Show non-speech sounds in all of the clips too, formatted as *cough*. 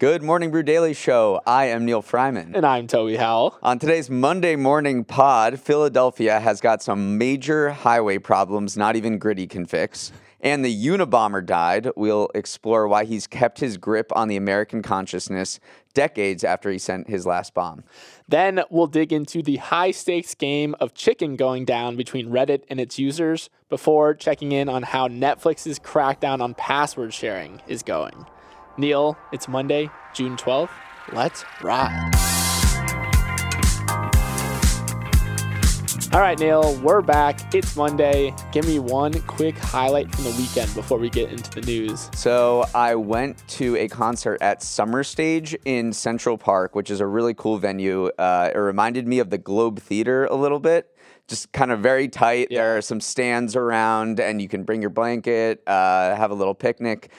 Good Morning Brew Daily Show. I am Neal Freyman. And I'm Toby Howell. On today's Monday morning pod, Philadelphia has got some major highway problems not even Gritty can fix. And the Unabomber died. We'll explore why he's kept his grip on the American consciousness decades after he sent his last bomb. Then we'll dig into the high stakes game of chicken going down between Reddit and its users before checking in on how Netflix's crackdown on password sharing is going. Neal, it's Monday, June 12th. Let's ride. All right, Neal, we're back. It's Monday. Give me one quick highlight from the weekend before we get into the news. So, I went to a concert at Summer Stage in Central Park, which is a really cool venue. Uh, it reminded me of the Globe Theater a little bit. Just kind of very tight. Yeah. There are some stands around, and you can bring your blanket, uh, have a little picnic.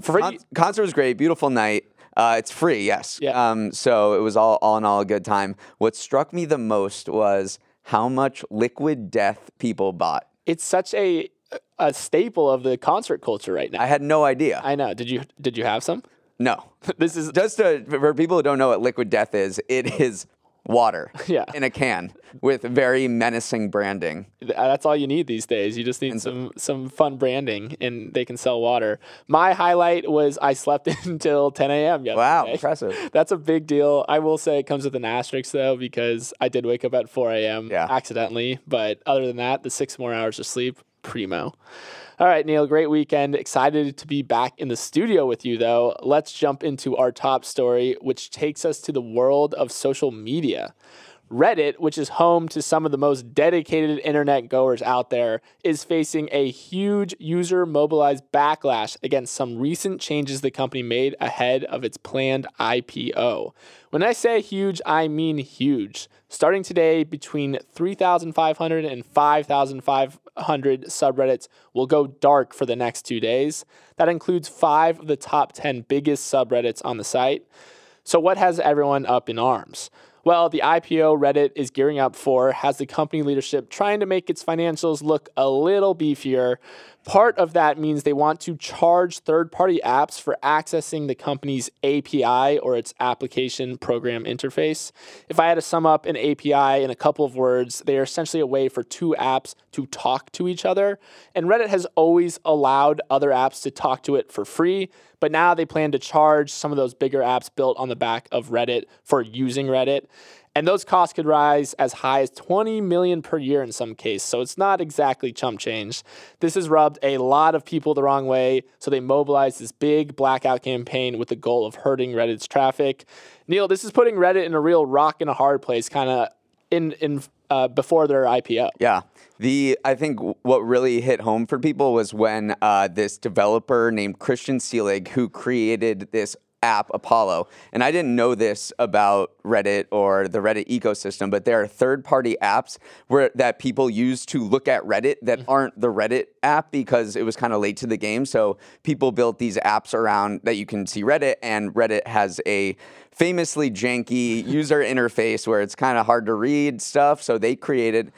Free- Con- concert was great, beautiful night. Uh, it's free, yes. Yeah. Um, so it was all, all in all a good time. What struck me the most was how much liquid death people bought. It's such a a staple of the concert culture right now. I had no idea. I know. Did you did you have some? no. *laughs* This is Just for people who don't know what liquid death is, it is water *laughs* Yeah. in a can with very menacing branding. Uh, that's all you need these days. You just need some some fun branding, and they can sell water. My highlight was I slept *laughs* until 10 a.m. yesterday. Wow, impressive. *laughs* That's a big deal. I will say it comes with an asterisk though, because I did wake up at 4 a.m. Yeah. accidentally. But other than that, the six more hours of sleep, primo. All right, Neal, great weekend. Excited to be back in the studio with you, though. Let's jump into our top story, which takes us to the world of social media. Reddit, which is home to some of the most dedicated internet goers out there, is facing a huge user mobilized backlash against some recent changes the company made ahead of its planned IPO. When I say huge, I mean huge. Starting today, between 3,500 and 5,500 subreddits will go dark for the next two days. That includes five of the top 10 biggest subreddits on the site. So, what has everyone up in arms? Well, the IPO Reddit is gearing up for has the company leadership trying to make its financials look a little beefier. Part of that means they want to charge third party apps for accessing the company's API or its application program interface. If I had to sum up an API in a couple of words, they are essentially a way for two apps to talk to each other. And Reddit has always allowed other apps to talk to it for free, but now they plan to charge some of those bigger apps built on the back of Reddit for using Reddit. And those costs could rise as high as 20 million per year in some cases. So it's not exactly chump change. This has rubbed a lot of people the wrong way. So they mobilized this big blackout campaign with the goal of hurting Reddit's traffic. Neal, this is putting Reddit in a real rock and a hard place, kind of in in uh, before their IPO. Yeah. The I think what really hit home for people was when uh, this developer named Christian Selig, who created this app Apollo, and I didn't know this about Reddit or the Reddit ecosystem, but there are third-party apps where that people use to look at Reddit that mm-hmm. aren't the Reddit app because it was kind of late to the game. So people built these apps around that you can see Reddit, and Reddit has a famously janky *laughs* user interface where it's kind of hard to read stuff. So they created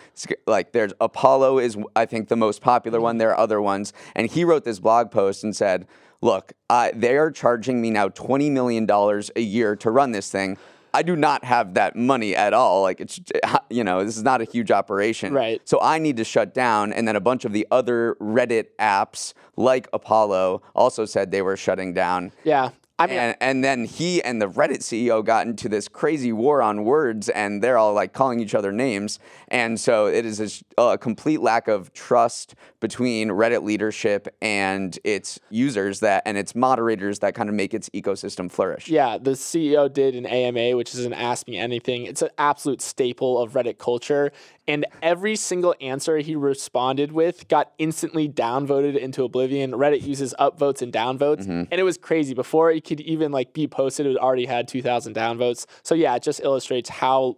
like there's Apollo is I think the most popular mm-hmm. one. There are other ones, and he wrote this blog post and said, "Look, uh, they are charging me now twenty million dollars a year to run this thing." I do not have that money at all. Like it's, *laughs* you know, this is not a huge operation. Right. So I need to shut down. And then a bunch of the other Reddit apps like Apollo also said they were shutting down. Yeah. I mean, And, and then he and the Reddit CEO got into this crazy war on words, and they're all like calling each other names. And so it is this, a complete lack of trust between Reddit leadership and its users that, and its moderators that kind of make its ecosystem flourish. Yeah, the CEO did an AMA, which is an Ask Me Anything. It's an absolute staple of Reddit culture. and every single answer he responded with got instantly downvoted into oblivion. Reddit uses upvotes and downvotes, Mm-hmm. and it was crazy. Before it could even like be posted, it already had 2,000 downvotes. So yeah, it just illustrates how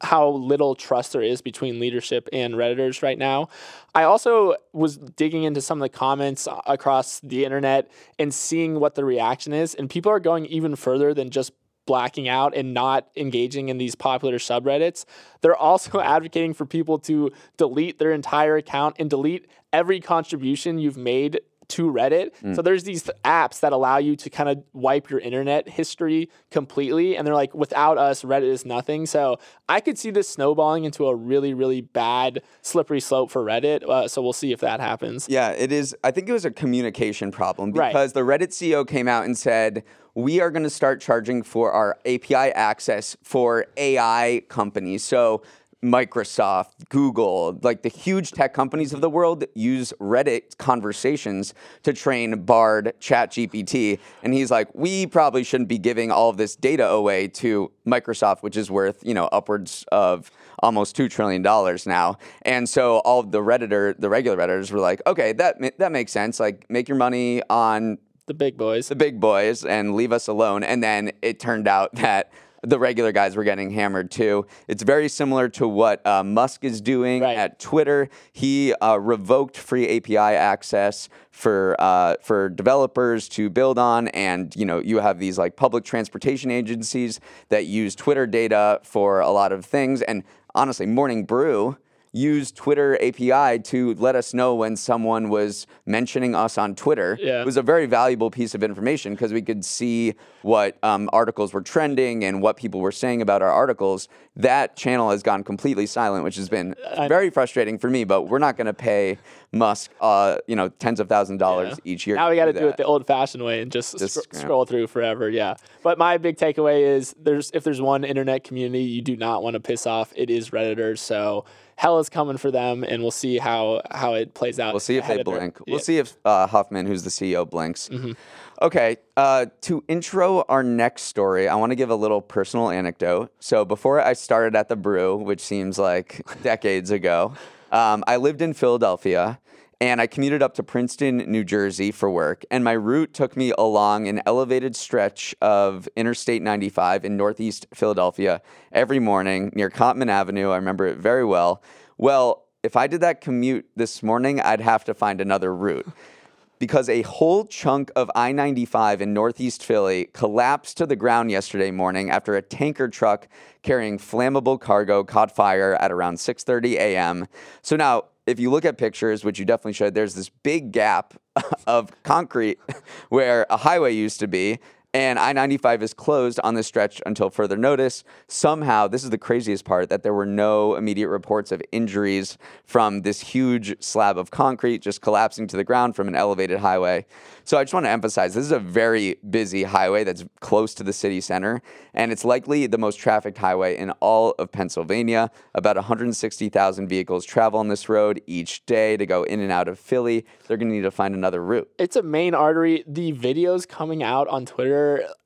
how little trust there is between leadership and redditors right now. I also was digging into some of the comments across the internet and seeing what the reaction is, and people are going even further than just blacking out and not engaging in these popular subreddits. They're also *laughs* advocating for people to delete their entire account and delete every contribution you've made to Reddit. So there's these apps that allow you to kind of wipe your internet history completely. And they're like, without us, Reddit is nothing. So I could see this snowballing into a really, really bad slippery slope for Reddit. Uh, so we'll see if that happens. Yeah, it is. I think it was a communication problem Right. because the Reddit CEO came out and said, we are going to start charging for our API access for AI companies. So, Microsoft, Google, like the huge tech companies of the world use Reddit conversations to train Bard, ChatGPT. And he's like, we probably shouldn't be giving all of this data away to Microsoft, which is worth, you know, upwards of almost $2 trillion now. And so all of the Redditor, the regular Redditors were like, okay, that, ma- that makes sense. Like, make your money on The big boys. the big boys and leave us alone. And then it turned out that the regular guys were getting hammered too. It's very similar to what uh, Musk is doing Right. at Twitter. He uh, revoked free API access for uh, for developers to build on, and you know you have these like public transportation agencies that use Twitter data for a lot of things. And honestly, Morning Brew used Twitter API to let us know when someone was mentioning us on Twitter. Yeah. It was a very valuable piece of information because we could see what um, articles were trending and what people were saying about our articles. That channel has gone completely silent, which has been very frustrating for me. But we're not going to pay Musk, uh, you know, tens of thousands of dollars each year. Now we got to do do it the old-fashioned way and just, Just scroll. scroll through forever. Yeah. But my big takeaway is there's if there's one internet community you do not want to piss off, it is redditors. So hell is coming for them, and we'll see how how it plays out. We'll see if they ahead of their- blink. Yeah. Mm-hmm. We'll see if uh, Huffman, who's the CEO, blinks. Okay, uh, to intro our next story, I want to give a little personal anecdote. So before I started at the brew, which seems like *laughs* decades ago, um, I lived in Philadelphia. And I commuted up to Princeton, New Jersey for work. And my route took me along an elevated stretch of Interstate 95 in Northeast Philadelphia every morning near Cottman Avenue. I remember it very well. Well, if I did that commute this morning, I'd have to find another route *laughs* because a whole chunk of I 95 in Northeast Philly collapsed to the ground yesterday morning after a tanker truck carrying flammable cargo caught fire at around 6:30 a.m. So now, if you look at pictures, which you definitely should, there's this big gap *laughs* of concrete *laughs* where a highway used to be. And I 95 is closed on this stretch until further notice. Somehow, this is the craziest part that there were no immediate reports of injuries from this huge slab of concrete just collapsing to the ground from an elevated highway. So I just want to emphasize this is a very busy highway that's close to the city center, and it's likely the most trafficked highway in all of Pennsylvania. About 160,000 vehicles travel on this road each day to go in and out of Philly. They're going to need to find another route. it's a main artery. The videos coming out on Twitter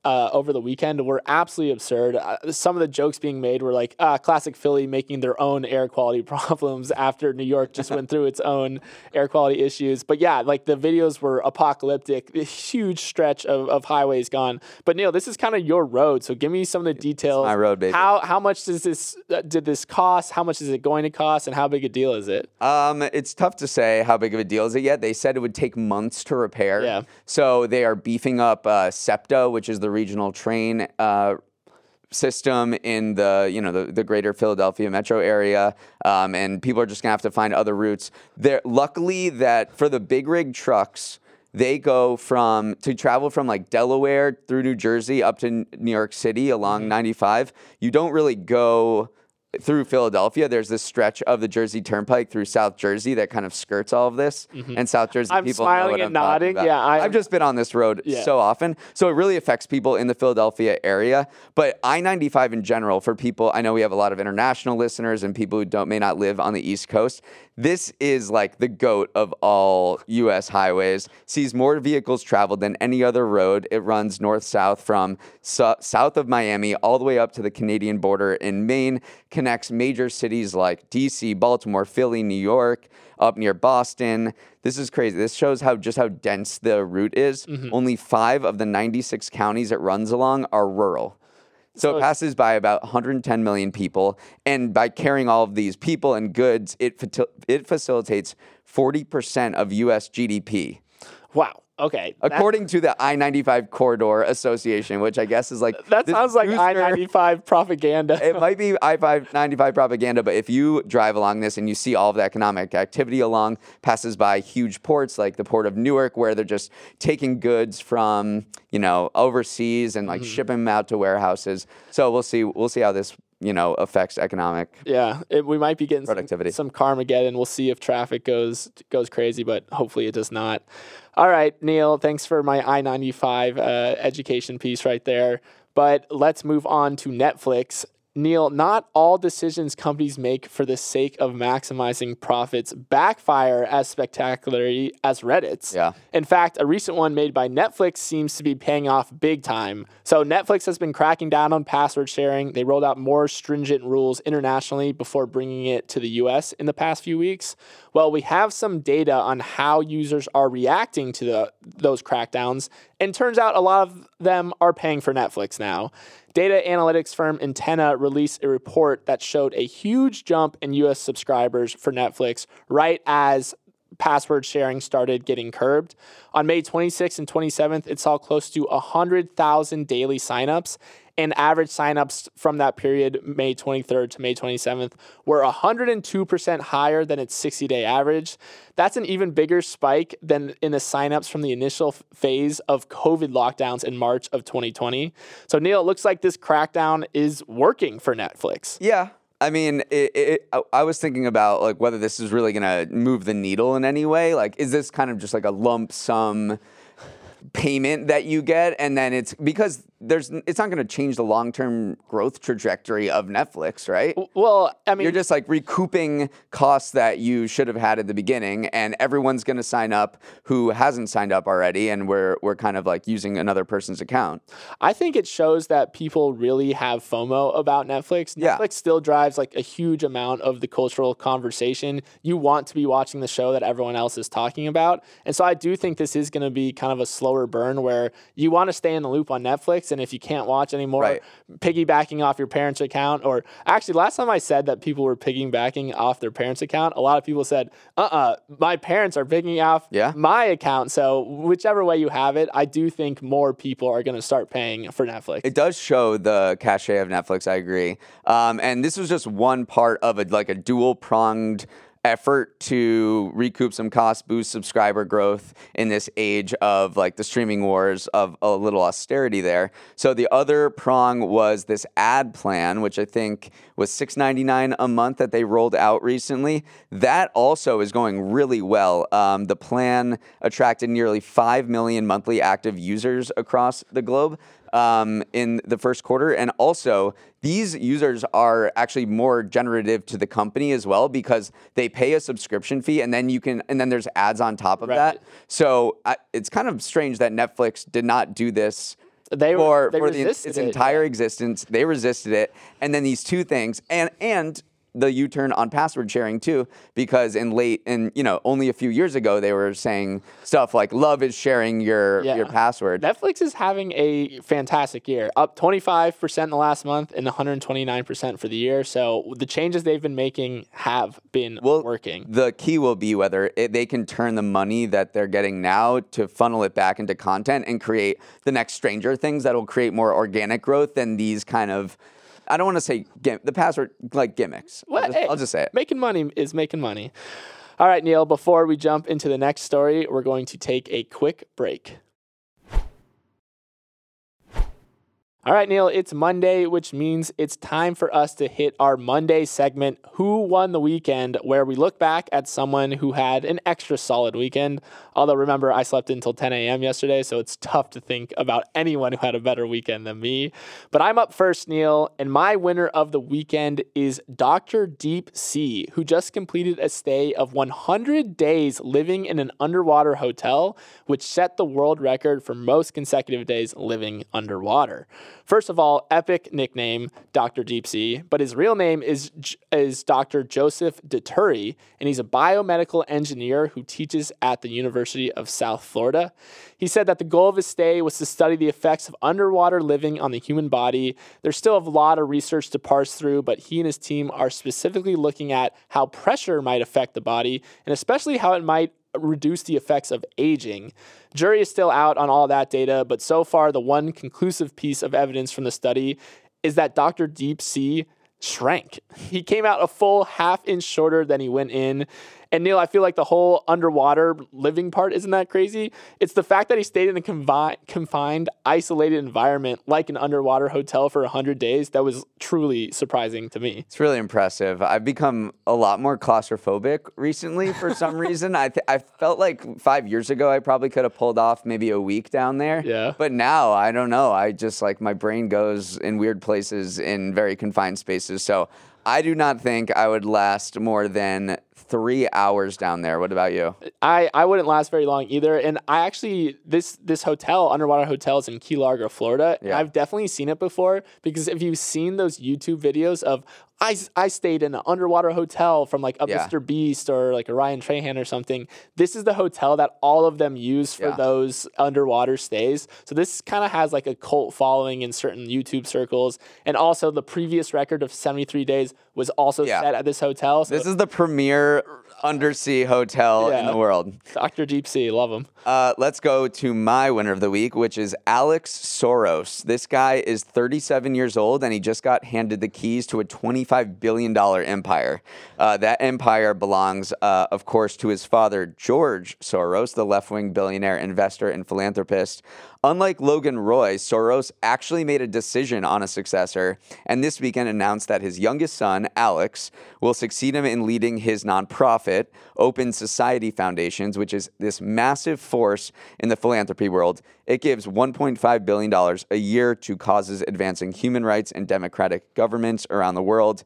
uh, over the weekend were absolutely absurd. Uh, some of the jokes being made were like, ah, classic Philly making their own air quality *laughs* problems after New York just went through its own air quality issues. But yeah, like the videos were apocalyptic. A *laughs* huge stretch of, of highways gone. But Neal, this is kind of your road, so give me some of the details. my road, baby. How how much does this uh, did this cost? How much is it going to cost? And how big a deal is it? Um, it's tough to say how big of a deal is it yet. They said it would take months to repair. Yeah. So they are beefing up uh, Which is the regional train uh, system in the you know the, the greater Philadelphia metro area, um, and people are just gonna have to find other routes. There, luckily, that for the big rig trucks. They go from to travel from like Delaware through New Jersey up to New York City along 95. You don't really go through Philadelphia, there's this stretch of the Jersey Turnpike through South Jersey that kind of skirts all of this. And South Jersey Mm-hmm. I'm people know smiling and I'm nodding. about. Yeah, I- I've just been on this road Yeah. so often, so it really affects people in the Philadelphia area. But I-95 in general, for people, I know we have a lot of international listeners and people who don't may not live on the East Coast. This is like the goat of all U.S. highways. Sees more vehicles traveled than any other road. It runs north-south from su- south of Miami all the way up to the Canadian border in Maine. connects major cities like DC, Baltimore, Philly, New York, up near Boston. This is crazy. This shows how just how dense the route is. Mm-hmm. Only five of the 96 counties it runs along are rural. So, it passes by about 110 million people, and by carrying all of these people and goods, it it facilitates 40% of U.S. GDP, Wow. Okay. According to the I-95 Corridor Association, which I guess is like that, sounds like I ninety five propaganda. It might be I-595 propaganda, but if you drive along this and you see all of the economic activity along, passes by huge ports like the port of Newark, where they're just taking goods from you know overseas and like Mm-hmm. shipping them out to warehouses. So we'll see. We'll see how this you know affects economic. Yeah, it, we might be getting some- Productivity. Some, Carmageddon. We'll see if traffic goes goes crazy, but hopefully it does not. All right, Neal. Thanks for my I ninety five uh, education piece right there. But let's move on to Netflix. Neal, not all decisions companies make for the sake of maximizing profits backfire as spectacularly as Reddit's. Yeah. In fact, a recent one made by Netflix seems to be paying off big time. So, Netflix has been cracking down on password sharing. They rolled out more stringent rules internationally before bringing it to the US in the past few weeks. Well, we have some data on how users are reacting to the, those crackdowns, and turns out a lot of them are paying for Netflix now. Data analytics firm Antenna released a report that showed a huge jump in US subscribers for Netflix right as password sharing started getting curbed. On May 26th and 27th, it saw close to 100,000 daily signups. And average signups from that period, May 23rd to May 27th, were 102% higher than its 60 day average. That's an even bigger spike than in the signups from the initial phase of COVID lockdowns in March of 2020. So, Neal, it looks like this crackdown is working for Netflix. Yeah. I mean, it, it, I, was thinking about like whether this is really going to move the needle in any way. Like, is this kind of just like a lump sum payment that you get, and then it's because there's it's not going to change the long term growth trajectory of Netflix, right? Well, I mean, You're just like recouping costs that you should have had at the beginning, and everyone's going to sign up who hasn't signed up already, and we're we're kind of like using another person's account. I think it shows that people really have FOMO about Netflix. Yeah. Netflix still drives like a huge amount of the cultural conversation. You want to be watching the show that everyone else is talking about. And so I do think this is going to be kind of a slower burn where you want to stay in the loop on Netflix. And if you can't watch anymore, Right. piggybacking off your parents' account, or actually, last time I said that people were piggybacking off their parents' account, a lot of people said, uh uh my parents are picking off Yeah. my account. So, whichever way you have it, I do think more people are going to start paying for Netflix. It does show the cachet of Netflix. I agree. Um, and this was just one part of a like a dual pronged effort to recoup some costs, boost subscriber growth in this age of like the streaming wars of a little austerity there. So the other prong was this ad plan, which I think was $6.99 a month that they rolled out recently. That also is going really well. Um, the plan attracted nearly 5 million monthly active users across the globe um, in the first quarter. And also, these users are actually more generative to the company as well because they pay a subscription fee and then you can, and then there's ads on top of Right. that. So I, it's kind of strange that Netflix did not do this. They for, they for the, its it, entire existence, they resisted it, and then these two things, and and the U-turn on password sharing too, because in late and you know only a few years ago they were saying stuff like love is sharing your Yeah. your password. Netflix is having a fantastic year, up 25% in the last month and 129% for the year. So the changes they've been making have been working. The key will be whether it, they can turn the money that they're getting now to funnel it back into content and create the next Stranger Things that will create more organic growth than these kind of. I don't want to say gim- the password like gimmicks. I'll just, hey, I'll just say it. Making money is making money. All right, Neal, before we jump into the next story, we're going to take a quick break. All right, Neal, it's Monday, which means it's time for us to hit our Monday segment, Who Won the Weekend, where we look back at someone who had an extra solid weekend. Although, remember, I slept until 10 a.m. yesterday, so it's tough to think about anyone who had a better weekend than me. But I'm up first, Neal, and my winner of the weekend is Dr. Deep Sea, who just completed a stay of 100 days living in an underwater hotel, which set the world record for most consecutive days living underwater. First of all, epic nickname, Dr. Deep Sea, but his real name is, is Dr. Joseph Dituri, and he's a biomedical engineer who teaches at the University of South Florida. He said that the goal of his stay was to study the effects of underwater living on the human body. There's still a lot of research to parse through, but he and his team are specifically looking at how pressure might affect the body and especially how it might reduce the effects of aging. Jury is still out on all that data, but so far, the one conclusive piece of evidence from the study is that Dr. Deep Sea shrank. *laughs* He came out a full half inch shorter than he went in. And Neal, I feel like the whole underwater living part isn't that crazy. It's the fact that he stayed in a confi- confined, isolated environment like an underwater hotel for 100 days that was truly surprising to me. It's really impressive. I've become a lot more claustrophobic recently for some *laughs* reason. I, th- I felt like five years ago I probably could have pulled off maybe a week down there. Yeah. But now I don't know. I just like my brain goes in weird places in very confined spaces. So I do not think I would last more than three hours down there. What about you? I, I wouldn't last very long either. And I actually this this hotel, underwater hotels in Key Largo, Florida. Yeah. I've definitely seen it before because if you've seen those YouTube videos of I, I stayed in an underwater hotel from like a Yeah. Mr. Beast or like a Ryan Trahan or something. This is the hotel that all of them use for Yeah. those underwater stays. So this kind of has like a cult following in certain YouTube circles. And also the previous record of 73 days was also Yeah. set at this hotel. So This is the premier undersea hotel in the world. Dr. Deep Sea, love him. Uh, let's go to my winner of the week, which is Alex Soros. This guy is 37 years old and he just got handed the keys to a $25 billion empire. Uh, that empire belongs, uh, of course, to his father, George Soros, the left wing billionaire, investor, and philanthropist. Unlike Logan Roy, Soros actually made a decision on a successor and this weekend announced that his youngest son, Alex, will succeed him in leading his nonprofit, Open Society Foundations, which is this massive force in the philanthropy world. It gives $1.5 billion a year to causes advancing human rights and democratic governments around the world.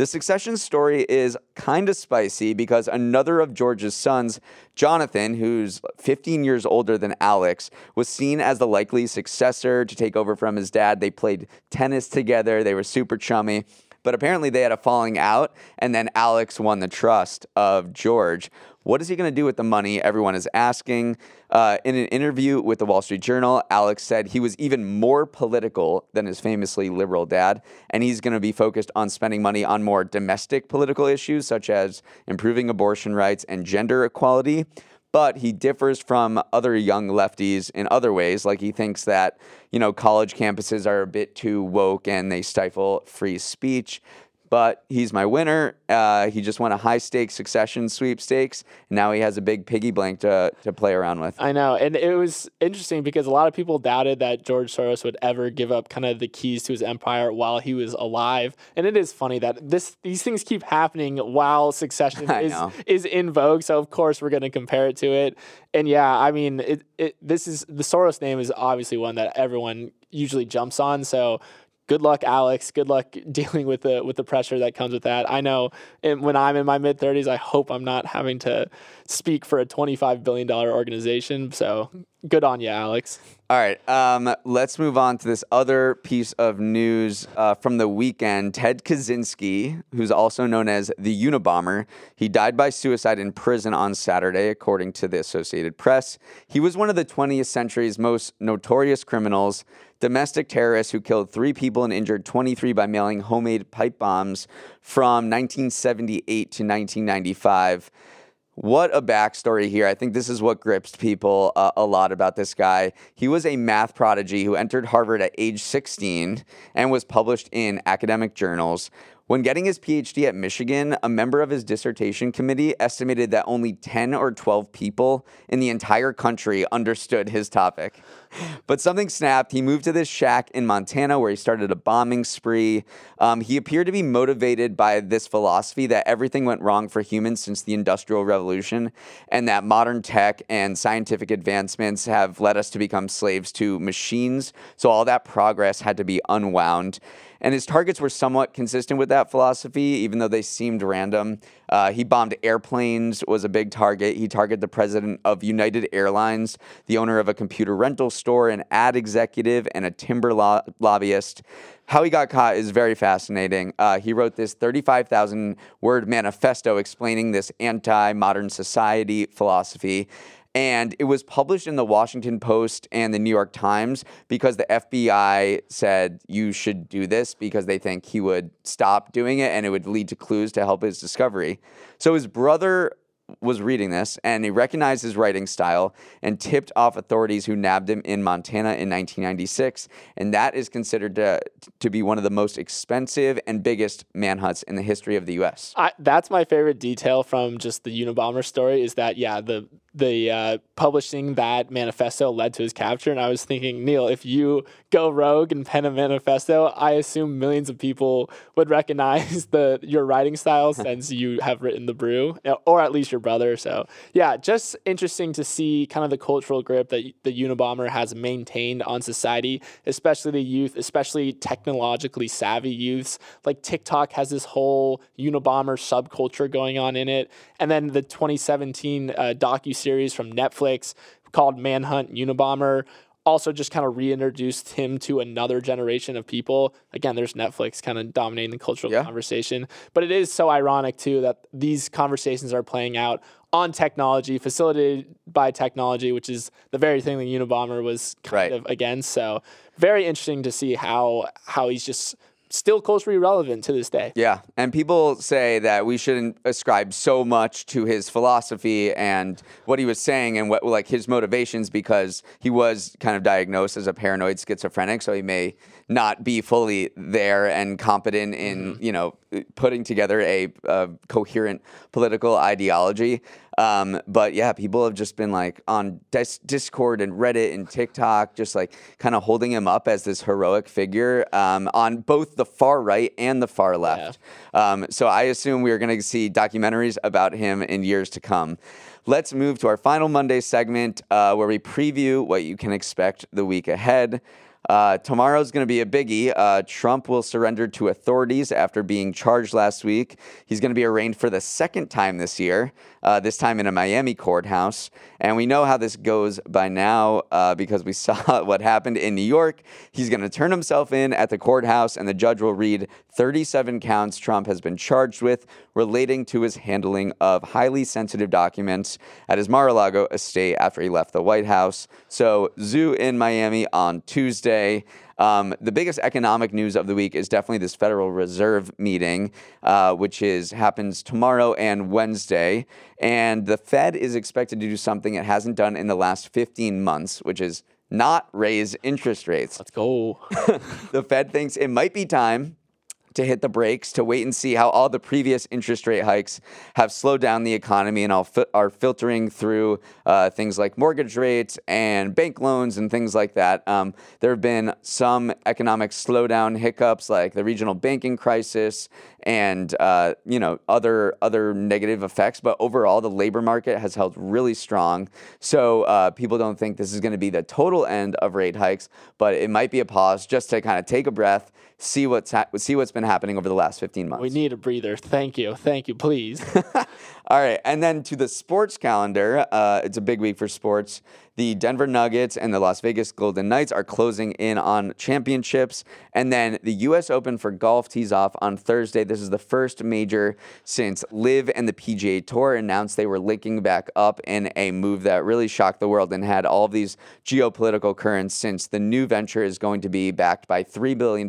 The succession story is kind of spicy because another of George's sons, Jonathan, who's 15 years older than Alex, was seen as the likely successor to take over from his dad. They played tennis together, they were super chummy. But apparently they had a falling out, and then Alex won the trust of George. What is he going to do with the money? Everyone is asking. Uh, in an interview with the Wall Street Journal, Alex said he was even more political than his famously liberal dad, and he's going to be focused on spending money on more domestic political issues, such as improving abortion rights and gender equality. But he differs from other young lefties in other ways, like he thinks that you know college campuses are a bit too woke and they stifle free speech but he's my winner. Uh, he just won a high stakes succession sweepstakes. And now he has a big piggy bank to, to play around with. I know. And it was interesting because a lot of people doubted that George Soros would ever give up kind of the keys to his empire while he was alive. And it is funny that this these things keep happening while succession *laughs* I is know. is in vogue. So of course we're going to compare it to it. And yeah, I mean, it, it this is the Soros name is obviously one that everyone usually jumps on. So good luck, Alex. Good luck *laughs* dealing with the with the pressure that comes with that. I know when I'm in my mid 30s, I hope I'm not having to speak for a 25 billion dollar organization. So good on you, Alex. All right, um, let's move on to this other piece of news uh, from the weekend. Ted Kaczynski, who's also known as the Unabomber, he died by suicide in prison on Saturday, according to the Associated Press. He was one of the 20th century's most notorious criminals, domestic terrorist who killed three people and injured 23 by mailing homemade pipe bombs from 1978 to 1995. What a backstory here. I think this is what grips people uh, a lot about this guy. He was a math prodigy who entered Harvard at age 16 and was published in academic journals. When getting his PhD at Michigan, a member of his dissertation committee estimated that only 10 or 12 people in the entire country understood his topic. But something snapped. He moved to this shack in Montana where he started a bombing spree. Um, he appeared to be motivated by this philosophy that everything went wrong for humans since the Industrial Revolution, and that modern tech and scientific advancements have led us to become slaves to machines. So all that progress had to be unwound. And his targets were somewhat consistent with that. philosophy, even though they seemed random. Uh, he bombed airplanes, was a big target. He targeted the president of United Airlines, the owner of a computer rental store, an ad executive, and a timber lo- lobbyist. How he got caught is very fascinating. Uh, he wrote this 35,000 word manifesto explaining this anti modern society philosophy. And it was published in the Washington Post and the New York Times because the FBI said you should do this because they think he would stop doing it and it would lead to clues to help his discovery. So his brother was reading this and he recognized his writing style and tipped off authorities who nabbed him in Montana in 1996. And that is considered to, to be one of the most expensive and biggest manhunts in the history of the U.S. I, that's my favorite detail from just the Unabomber story is that, yeah, the the uh, publishing that manifesto led to his capture. And I was thinking, Neal, if you go rogue and pen a manifesto, I assume millions of people would recognize *laughs* the your writing style since you have written the brew, or at least your brother. So yeah, just interesting to see kind of the cultural grip that the Unabomber has maintained on society, especially the youth, especially technologically savvy youths. Like TikTok has this whole Unabomber subculture going on in it, and then the 2017 uh, docu series from Netflix called Manhunt Unabomber also just kind of reintroduced him to another generation of people. Again, there's Netflix kind of dominating the cultural Yeah. conversation, but it is so ironic too that these conversations are playing out on technology, facilitated by technology, which is the very thing that Unabomber was kind Right. of against. So very interesting to see how how he's just still culturally relevant to this day. Yeah, and people say that we shouldn't ascribe so much to his philosophy and what he was saying and what like his motivations because he was kind of diagnosed as a paranoid schizophrenic, so he may not be fully there and competent in you know putting together a, a coherent political ideology. Um, but yeah, people have just been like on dis- Discord and Reddit and TikTok, just like kind of holding him up as this heroic figure um, on both the far right and the far left. Um, so I assume we are going to see documentaries about him in years to come. Let's move to our final Monday segment uh, where we preview what you can expect the week ahead. Uh, tomorrow's going to be a biggie. Uh, Trump will surrender to authorities after being charged last week. He's going to be arraigned for the second time this year, uh, this time in a Miami courthouse. And we know how this goes by now uh, because we *laughs* saw what happened in New York. He's going to turn himself in at the courthouse, and the judge will read 37 counts Trump has been charged with relating to his handling of highly sensitive documents at his Mar a Lago estate after he left the White House. So, zoo in Miami on Tuesday. Um, the biggest economic news of the week is definitely this Federal Reserve meeting, uh, which is happens tomorrow and Wednesday. And the Fed is expected to do something it hasn't done in the last 15 months, which is not raise interest rates. Let's go. *laughs* The Fed thinks it might be time to hit the brakes to wait and see how all the previous interest rate hikes have slowed down the economy and are filtering through uh, things like mortgage rates and bank loans and things like that. Um, there have been some economic slowdown hiccups like the regional banking crisis and uh, you know other other negative effects, but overall the labor market has held really strong. So uh, people don't think this is going to be the total end of rate hikes, but it might be a pause just to kind of take a breath, see what's ha- see what's been happening over the last 15 months. We need a breather. Thank you. Thank you, please. *laughs* All right, and then to the sports calendar, uh, it's a big week for sports. The Denver Nuggets and the Las Vegas Golden Knights are closing in on championships. And then the U.S. Open for golf tees off on Thursday. This is the first major since LIV and the PGA Tour announced they were linking back up in a move that really shocked the world and had all these geopolitical currents since the new venture is going to be backed by $3 billion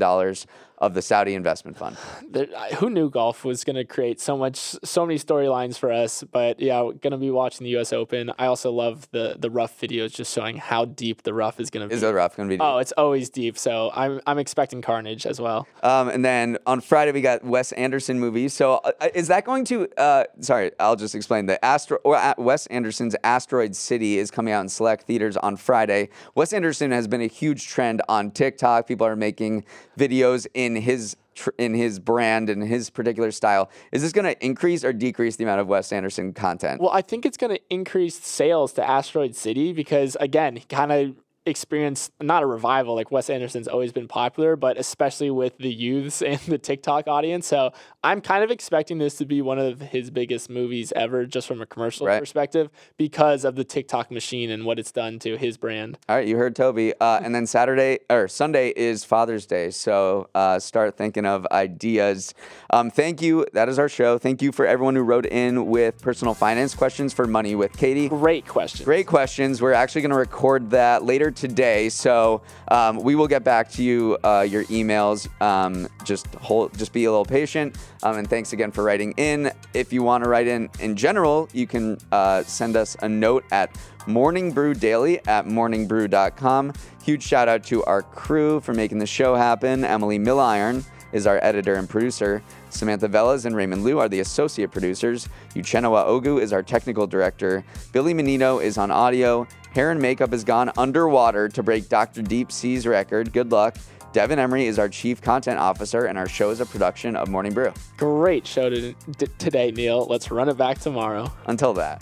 of the Saudi investment fund. *sighs* there, who knew golf was going to create so much, so many storylines for us? But yeah, going to be watching the U.S. Open. I also love the the rough videos, just showing how deep the rough is going to be. Is the rough going to be? Oh, it's always deep. So I'm I'm expecting carnage as well. Um, and then on Friday we got Wes Anderson movies. So uh, is that going to? Uh, sorry, I'll just explain. The Astro or uh, Wes Anderson's Asteroid City is coming out in select theaters on Friday. Wes Anderson has been a huge trend on TikTok. People are making videos in his in his brand and his particular style. Is this going to increase or decrease the amount of Wes Anderson content? Well, I think it's going to increase sales to Asteroid City because again, kind of experience not a revival like Wes Anderson's always been popular, but especially with the youths *laughs* and the TikTok audience. So I'm kind of expecting this to be one of his biggest movies ever, just from a commercial Right. perspective, because of the TikTok machine and what it's done to his brand. All right, you heard Toby. Uh, and then Saturday or Sunday is Father's Day, so uh, start thinking of ideas. Um, thank you. That is our show. Thank you for everyone who wrote in with personal finance questions for Money with Katie. Great questions. Great questions. We're actually going to record that later today, so um, we will get back to you uh, your emails. Um, just hold, just be a little patient. Um, and thanks again for writing in. If you want to write in in general, you can uh, send us a note at morningbrewdaily at morningbrew.com. Huge shout out to our crew for making the show happen. Emily Milliron is our editor and producer. Samantha Velez and Raymond Liu are the associate producers. Uchenna Ogu is our technical director. Billy Menino is on audio. Hair and makeup has gone underwater to break Dr. Deep Sea's record. Good luck. Devin Emery is our chief content officer, and our show is a production of Morning Brew. Great show to, today, Neal. Let's run it back tomorrow. Until that.